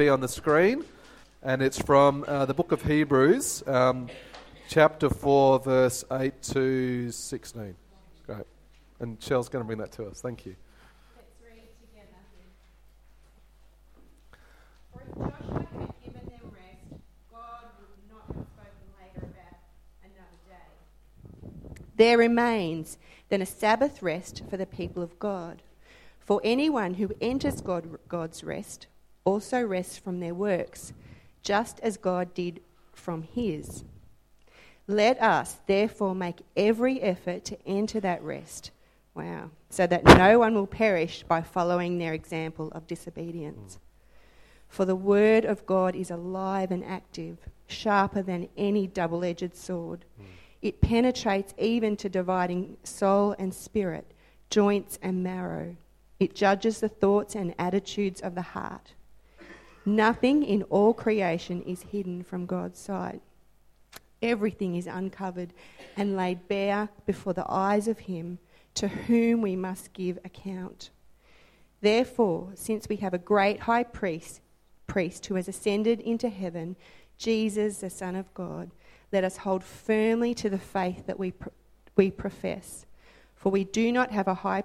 be on the screen, and it's from uh, the book of Hebrews, um, chapter 4, verse 8 to 16. Great. And Shell's going to bring that to us. Thank you. Let's read together. For if Joshua had given them rest, God would not have spoken later about another day. There remains then a Sabbath rest for the people of God. For anyone who enters God, God's rest also rests from their works, just as God did from his. Let us therefore make every effort to enter that rest. Wow. So that no one will perish by following their example of disobedience. For the word of God is alive and active, sharper than any double edged sword. It penetrates even to dividing soul and spirit, joints and marrow. It judges the thoughts and attitudes of the heart. Nothing in all creation is hidden from God's sight. Everything is uncovered and laid bare before the eyes of Him to whom we must give account. Therefore, since we have a great high priest, priest who has ascended into heaven, Jesus, the Son of God, let us hold firmly to the faith that we, we profess. For we do not have a high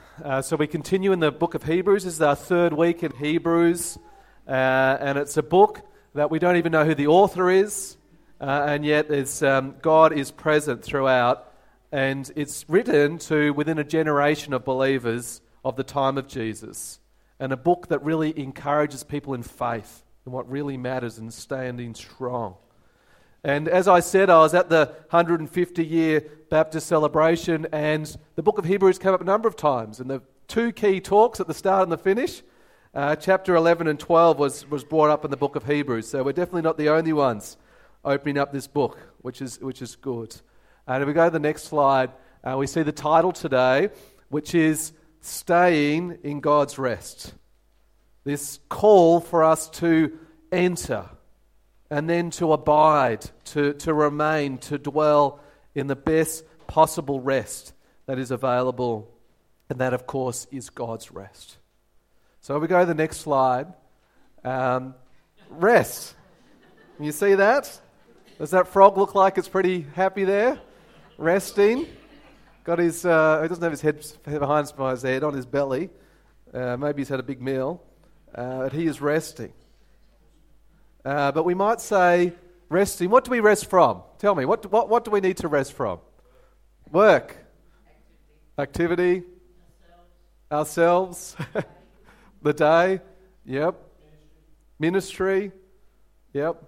uh, so we continue in the book of Hebrews. This is our third week in Hebrews, uh, and it's a book that we don't even know who the author is, uh, and yet um, God is present throughout, and it's written to within a generation of believers of the time of Jesus, and a book that really encourages people in faith and what really matters and standing strong. And as I said, I was at the 150 year Baptist celebration, and the book of Hebrews came up a number of times. And the two key talks at the start and the finish, uh, chapter 11 and 12, was, was brought up in the book of Hebrews. So we're definitely not the only ones opening up this book, which is, which is good. And if we go to the next slide, uh, we see the title today, which is Staying in God's Rest. This call for us to enter and then to abide, to, to remain, to dwell in the best possible rest that is available. And that, of course, is God's rest. So we go to the next slide. Um, rest. You see that? Does that frog look like it's pretty happy there? Resting. Got his, uh, he doesn't have his head behind his head, on his belly. Uh, maybe he's had a big meal. Uh, but he is resting. Uh, but we might say resting. What do we rest from? Tell me, what, what, what do we need to rest from? Work, activity, ourselves, the day, yep, ministry, yep.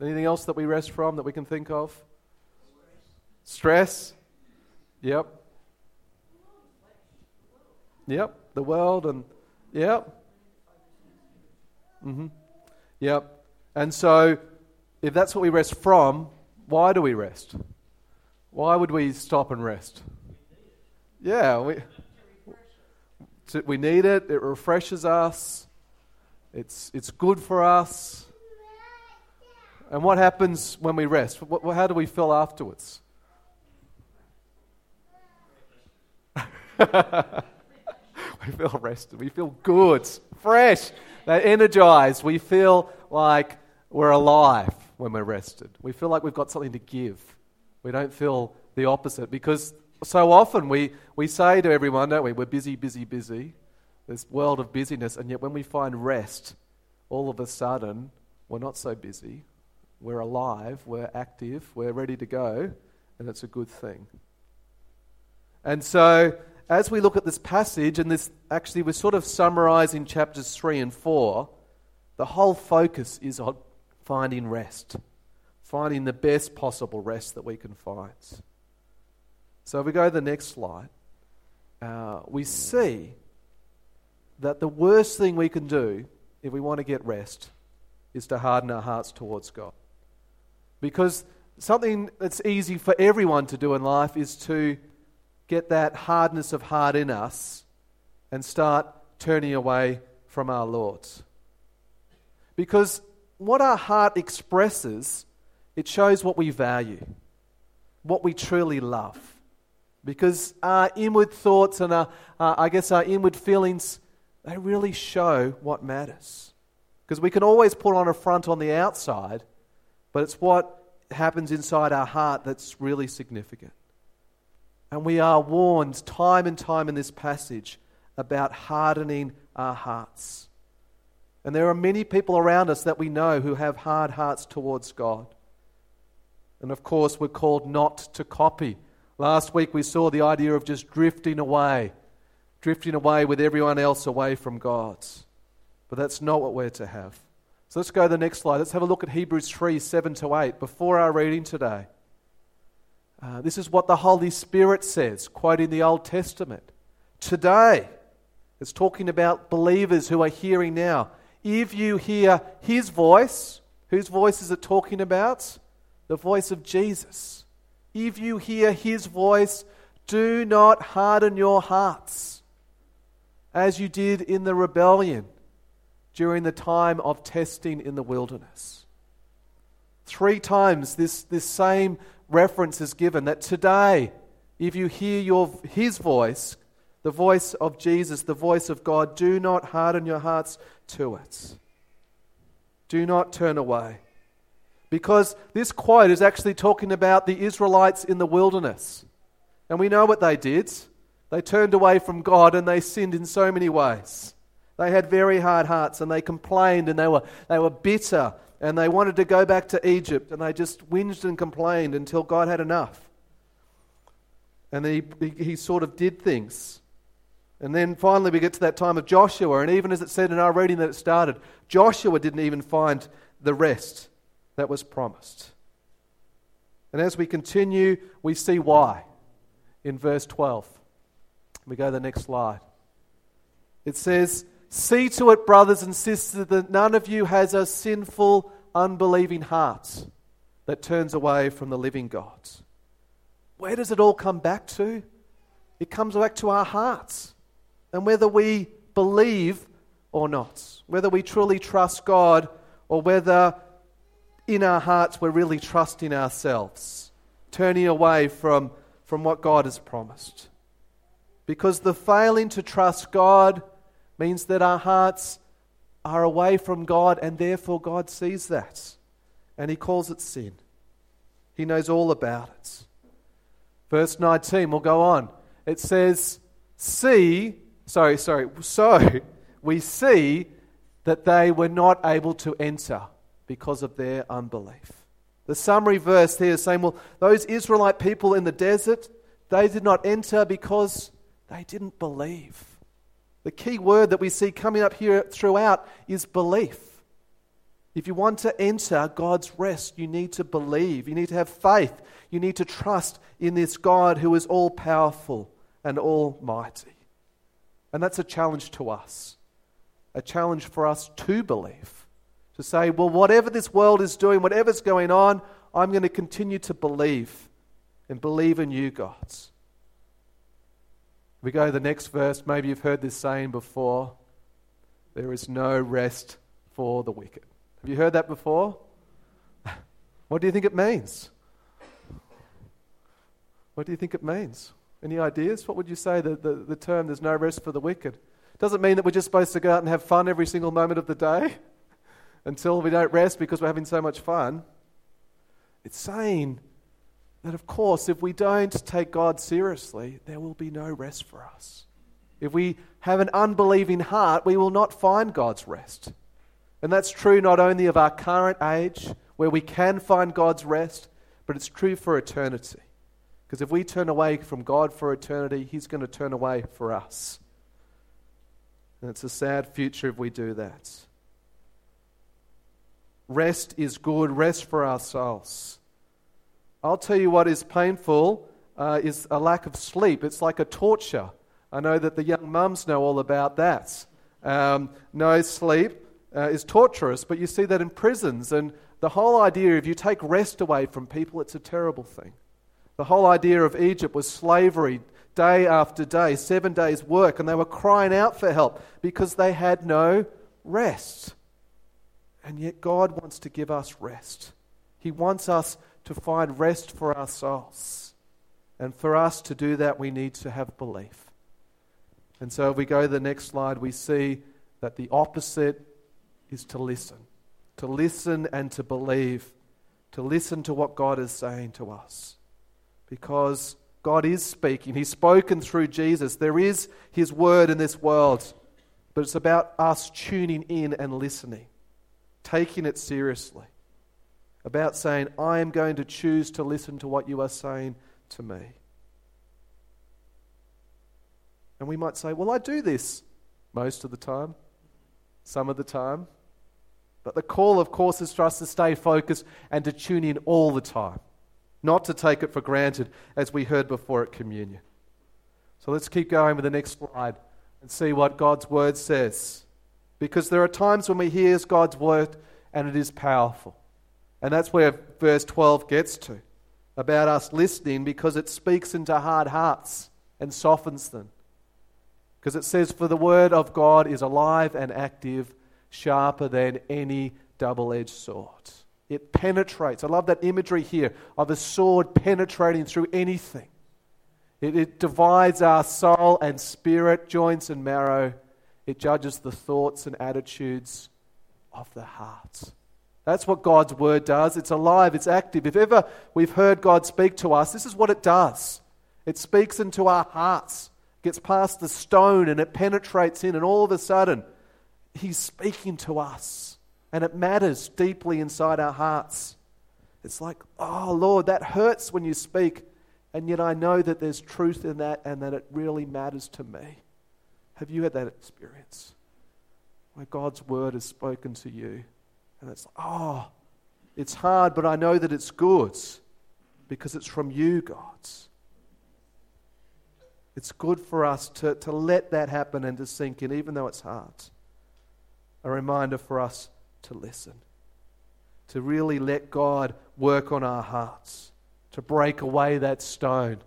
Anything else that we rest from that we can think of? Stress, yep. Yep, the world and, yep. Mm-hmm. Yep. And so, if that's what we rest from, why do we rest? Why would we stop and rest? Yeah, we, we need it. It refreshes us. It's, it's good for us. And what happens when we rest? How do we feel afterwards? we feel rested. We feel good, fresh, energized. We feel like we're alive when we're rested. We feel like we've got something to give. We don't feel the opposite because so often we, we say to everyone, don't we, we're busy, busy, busy. This world of busyness, and yet when we find rest, all of a sudden we're not so busy. We're alive, we're active, we're ready to go, and it's a good thing. And so, as we look at this passage, and this actually we're sort of summarizing chapters 3 and 4, the whole focus is on finding rest, finding the best possible rest that we can find. So if we go to the next slide, uh, we see that the worst thing we can do if we want to get rest is to harden our hearts towards God. Because something that's easy for everyone to do in life is to get that hardness of heart in us and start turning away from our Lord. Because what our heart expresses, it shows what we value, what we truly love. Because our inward thoughts and our, uh, I guess our inward feelings, they really show what matters. Because we can always put on a front on the outside, but it's what happens inside our heart that's really significant. And we are warned time and time in this passage about hardening our hearts. And there are many people around us that we know who have hard hearts towards God. And of course, we're called not to copy. Last week we saw the idea of just drifting away, drifting away with everyone else away from God. But that's not what we're to have. So let's go to the next slide. Let's have a look at Hebrews 3 7 to 8 before our reading today. Uh, this is what the Holy Spirit says, quoting the Old Testament. Today, it's talking about believers who are hearing now if you hear his voice, whose voice is it talking about? The voice of Jesus. If you hear his voice, do not harden your hearts as you did in the rebellion during the time of testing in the wilderness. Three times this, this same reference is given that today, if you hear your, his voice, the voice of Jesus, the voice of God, do not harden your hearts to it. Do not turn away. Because this quote is actually talking about the Israelites in the wilderness. And we know what they did. They turned away from God and they sinned in so many ways. They had very hard hearts and they complained and they were, they were bitter and they wanted to go back to Egypt and they just whinged and complained until God had enough. And he, he, he sort of did things. And then finally, we get to that time of Joshua, and even as it said in our reading that it started, Joshua didn't even find the rest that was promised. And as we continue, we see why in verse 12. We go to the next slide. It says, See to it, brothers and sisters, that none of you has a sinful, unbelieving heart that turns away from the living God. Where does it all come back to? It comes back to our hearts and whether we believe or not, whether we truly trust God or whether in our hearts we're really trusting ourselves, turning away from, from what God has promised. Because the failing to trust God means that our hearts are away from God, and therefore God sees that. And He calls it sin. He knows all about it. Verse 19, we'll go on. It says, See sorry, sorry. So we see that they were not able to enter because of their unbelief. The summary verse here is saying, well, those Israelite people in the desert, they did not enter because they didn't believe. The key word that we see coming up here throughout is belief. If you want to enter God's rest, you need to believe. You need to have faith. You need to trust in this God who is all powerful and almighty. And that's a challenge to us, a challenge for us to believe. To say, well, whatever this world is doing, whatever's going on, I'm going to continue to believe and believe in you, God. We go to the next verse. Maybe you've heard this saying before there is no rest for the wicked. Have you heard that before? What do you think it means? What do you think it means? Any ideas? What would you say the, the, the term there's no rest for the wicked? Doesn't mean that we're just supposed to go out and have fun every single moment of the day until we don't rest because we're having so much fun. It's saying that, of course, if we don't take God seriously, there will be no rest for us. If we have an unbelieving heart, we will not find God's rest. And that's true not only of our current age, where we can find God's rest, but it's true for eternity. Because if we turn away from God for eternity, He's going to turn away for us. And it's a sad future if we do that. Rest is good, rest for our souls. I'll tell you what is painful uh, is a lack of sleep. It's like a torture. I know that the young mums know all about that. Um, no sleep uh, is torturous, but you see that in prisons. And the whole idea if you take rest away from people, it's a terrible thing. The whole idea of Egypt was slavery day after day, seven days' work, and they were crying out for help because they had no rest. And yet, God wants to give us rest. He wants us to find rest for our souls. And for us to do that, we need to have belief. And so, if we go to the next slide, we see that the opposite is to listen. To listen and to believe. To listen to what God is saying to us. Because God is speaking. He's spoken through Jesus. There is His word in this world. But it's about us tuning in and listening, taking it seriously. About saying, I am going to choose to listen to what you are saying to me. And we might say, Well, I do this most of the time, some of the time. But the call, of course, is for us to stay focused and to tune in all the time, not to take it for granted, as we heard before at communion. So let's keep going with the next slide and see what God's word says. Because there are times when we hear God's word and it is powerful. And that's where verse 12 gets to about us listening because it speaks into hard hearts and softens them. Because it says, For the word of God is alive and active, sharper than any double edged sword. It penetrates. I love that imagery here of a sword penetrating through anything. It, it, divides our soul and spirit, joints and marrow. It judges the thoughts and attitudes of the heart. That's what God's word does. It's alive, it's active. If ever we've heard God speak to us, this is what it does it speaks into our hearts gets past the stone and it penetrates in, and all of a sudden, He's speaking to us. And it matters deeply inside our hearts. It's like, oh, Lord, that hurts when you speak. And yet I know that there's truth in that and that it really matters to me. Have you had that experience? Where God's word has spoken to you. And it's, oh, it's hard, but I know that it's good because it's from you, God. It's good for us to, to let that happen and to sink in, even though it's hard. A reminder for us to listen, to really let God work on our hearts, to break away that stone,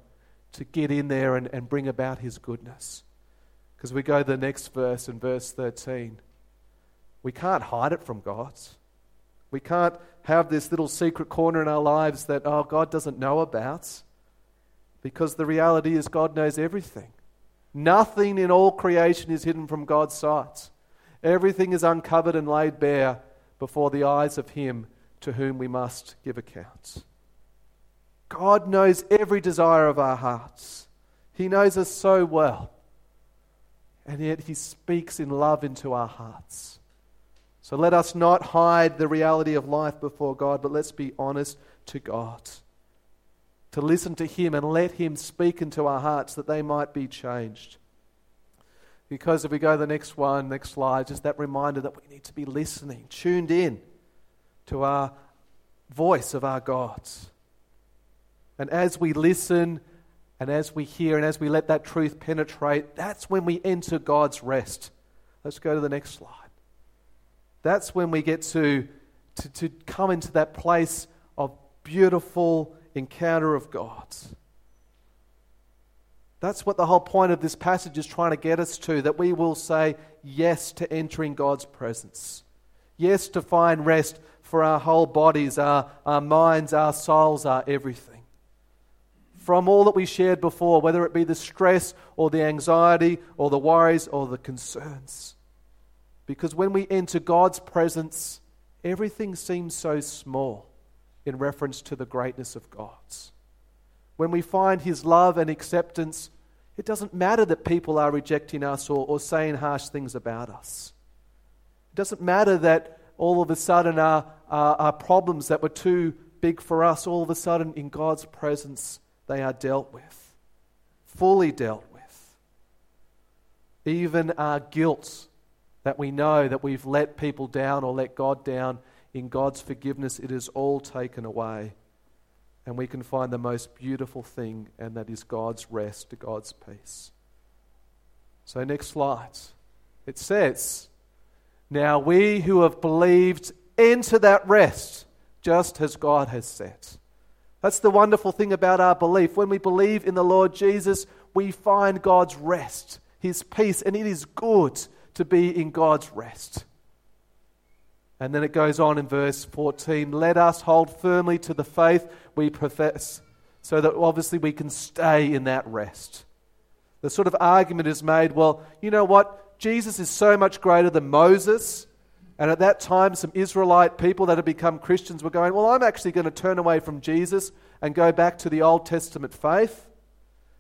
to get in there and, and bring about His goodness. Because we go to the next verse in verse 13. We can't hide it from God. We can't have this little secret corner in our lives that, oh, God doesn't know about. Because the reality is, God knows everything. Nothing in all creation is hidden from God's sight. Everything is uncovered and laid bare before the eyes of Him to whom we must give account. God knows every desire of our hearts. He knows us so well. And yet He speaks in love into our hearts. So let us not hide the reality of life before God, but let's be honest to God to listen to Him and let Him speak into our hearts that they might be changed. Because if we go to the next one, next slide, just that reminder that we need to be listening, tuned in to our voice of our gods. And as we listen and as we hear and as we let that truth penetrate, that's when we enter God's rest. Let's go to the next slide. That's when we get to, to, to come into that place of beautiful encounter of God. That's what the whole point of this passage is trying to get us to that we will say yes to entering God's presence. Yes to find rest for our whole bodies, our, our minds, our souls, our everything. From all that we shared before, whether it be the stress or the anxiety or the worries or the concerns. Because when we enter God's presence, everything seems so small in reference to the greatness of God's. When we find His love and acceptance, it doesn't matter that people are rejecting us or, or saying harsh things about us. It doesn't matter that all of a sudden our, our, our problems that were too big for us, all of a sudden in God's presence, they are dealt with, fully dealt with. Even our guilt that we know that we've let people down or let God down in God's forgiveness, it is all taken away. And we can find the most beautiful thing, and that is God's rest, God's peace. So, next slide. It says Now we who have believed enter that rest, just as God has said. That's the wonderful thing about our belief. When we believe in the Lord Jesus, we find God's rest, His peace, and it is good to be in God's rest. And then it goes on in verse 14 let us hold firmly to the faith we profess, so that obviously we can stay in that rest. The sort of argument is made well, you know what? Jesus is so much greater than Moses. And at that time, some Israelite people that had become Christians were going, Well, I'm actually going to turn away from Jesus and go back to the Old Testament faith.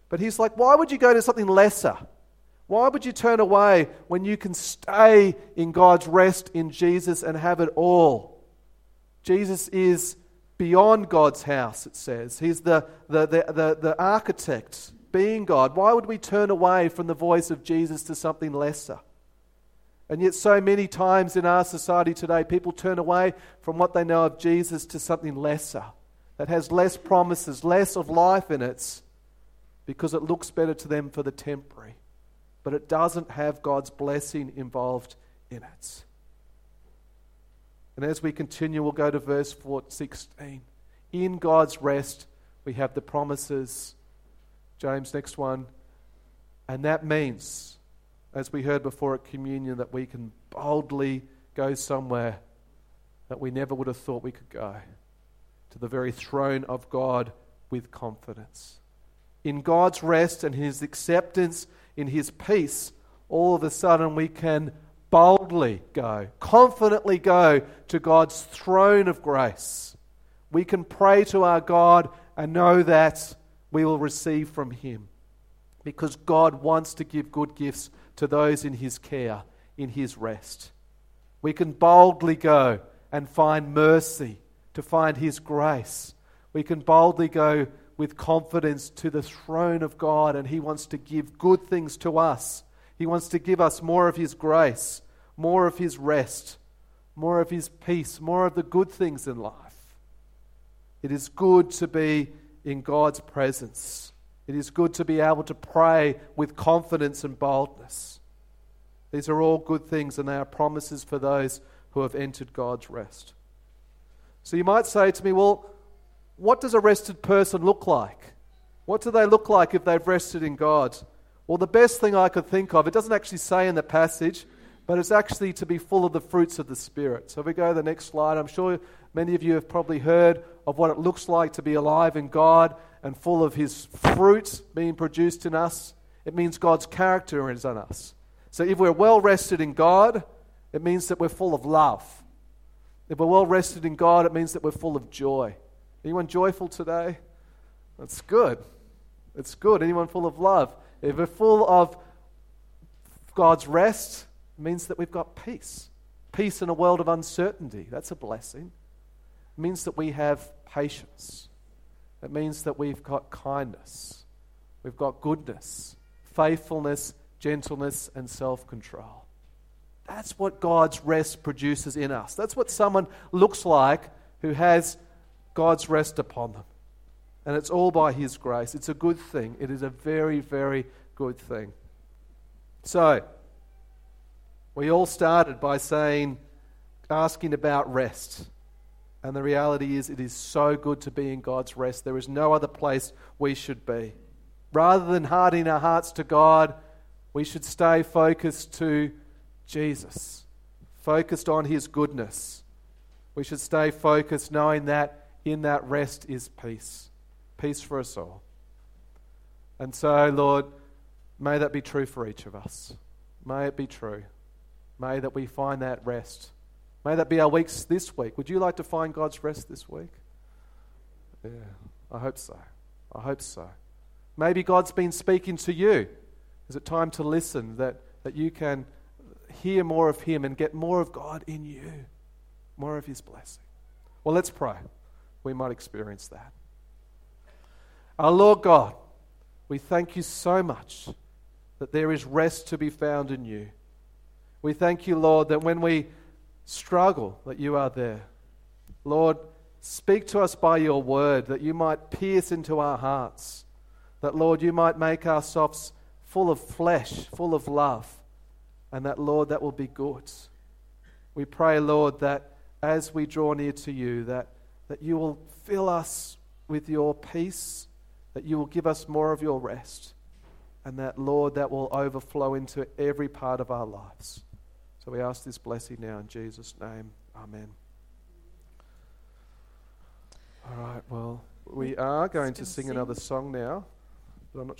But he's like, Why would you go to something lesser? Why would you turn away when you can stay in God's rest in Jesus and have it all? Jesus is beyond God's house, it says. He's the, the, the, the, the architect, being God. Why would we turn away from the voice of Jesus to something lesser? And yet, so many times in our society today, people turn away from what they know of Jesus to something lesser that has less promises, less of life in it, because it looks better to them for the temporary. But it doesn't have God's blessing involved in it. And as we continue, we'll go to verse 16. In God's rest, we have the promises. James, next one. And that means as we heard before at communion, that we can boldly go somewhere that we never would have thought we could go to the very throne of God with confidence. In God's rest and His acceptance, in His peace, all of a sudden we can boldly go, confidently go to God's throne of grace. We can pray to our God and know that we will receive from Him because God wants to give good gifts to those in his care, in his rest. We can boldly go and find mercy, to find his grace. We can boldly go with confidence to the throne of God, and he wants to give good things to us. He wants to give us more of his grace, more of his rest, more of his peace, more of the good things in life. It is good to be in God's presence. It is good to be able to pray with confidence and boldness. These are all good things, and they are promises for those who have entered God's rest. So you might say to me, well, what does a rested person look like? What do they look like if they've rested in God? Well, the best thing I could think of, it doesn't actually say in the passage, but it's actually to be full of the fruits of the Spirit. So if we go to the next slide, I'm sure many of you have probably heard of what it looks like to be alive in God and full of His fruits being produced in us. It means God's character is on us. So if we're well rested in God, it means that we're full of love. If we're well rested in God, it means that we're full of joy. Anyone joyful today? That's good. It's good. Anyone full of love? If we're full of God's rest, it means that we've got peace. Peace in a world of uncertainty. That's a blessing. It means that we have patience. It means that we've got kindness. We've got goodness, faithfulness, gentleness, and self control. That's what God's rest produces in us. That's what someone looks like who has God's rest upon them. And it's all by His grace. It's a good thing. It is a very, very good thing. So, we all started by saying, asking about rest. And the reality is, it is so good to be in God's rest. There is no other place we should be. Rather than hardening our hearts to God, we should stay focused to Jesus, focused on His goodness. We should stay focused knowing that in that rest is peace. Peace for us all. And so, Lord, may that be true for each of us. May it be true. May that we find that rest. May that be our weeks this week. Would you like to find God's rest this week? Yeah, I hope so. I hope so. Maybe God's been speaking to you. Is it time to listen that, that you can hear more of Him and get more of God in you? More of His blessing. Well, let's pray. We might experience that. Our Lord God, we thank you so much that there is rest to be found in you. We thank you, Lord, that when we struggle, that you are there. Lord, speak to us by your word, that you might pierce into our hearts, that, Lord, you might make our softs full of flesh, full of love, and that, Lord, that will be good. We pray, Lord, that as we draw near to you, that, that you will fill us with your peace, that you will give us more of your rest, and that, Lord, that will overflow into every part of our lives. So we ask this blessing now in Jesus' name. Amen. All right, well, we are going to sing sing. another song now, but I'm not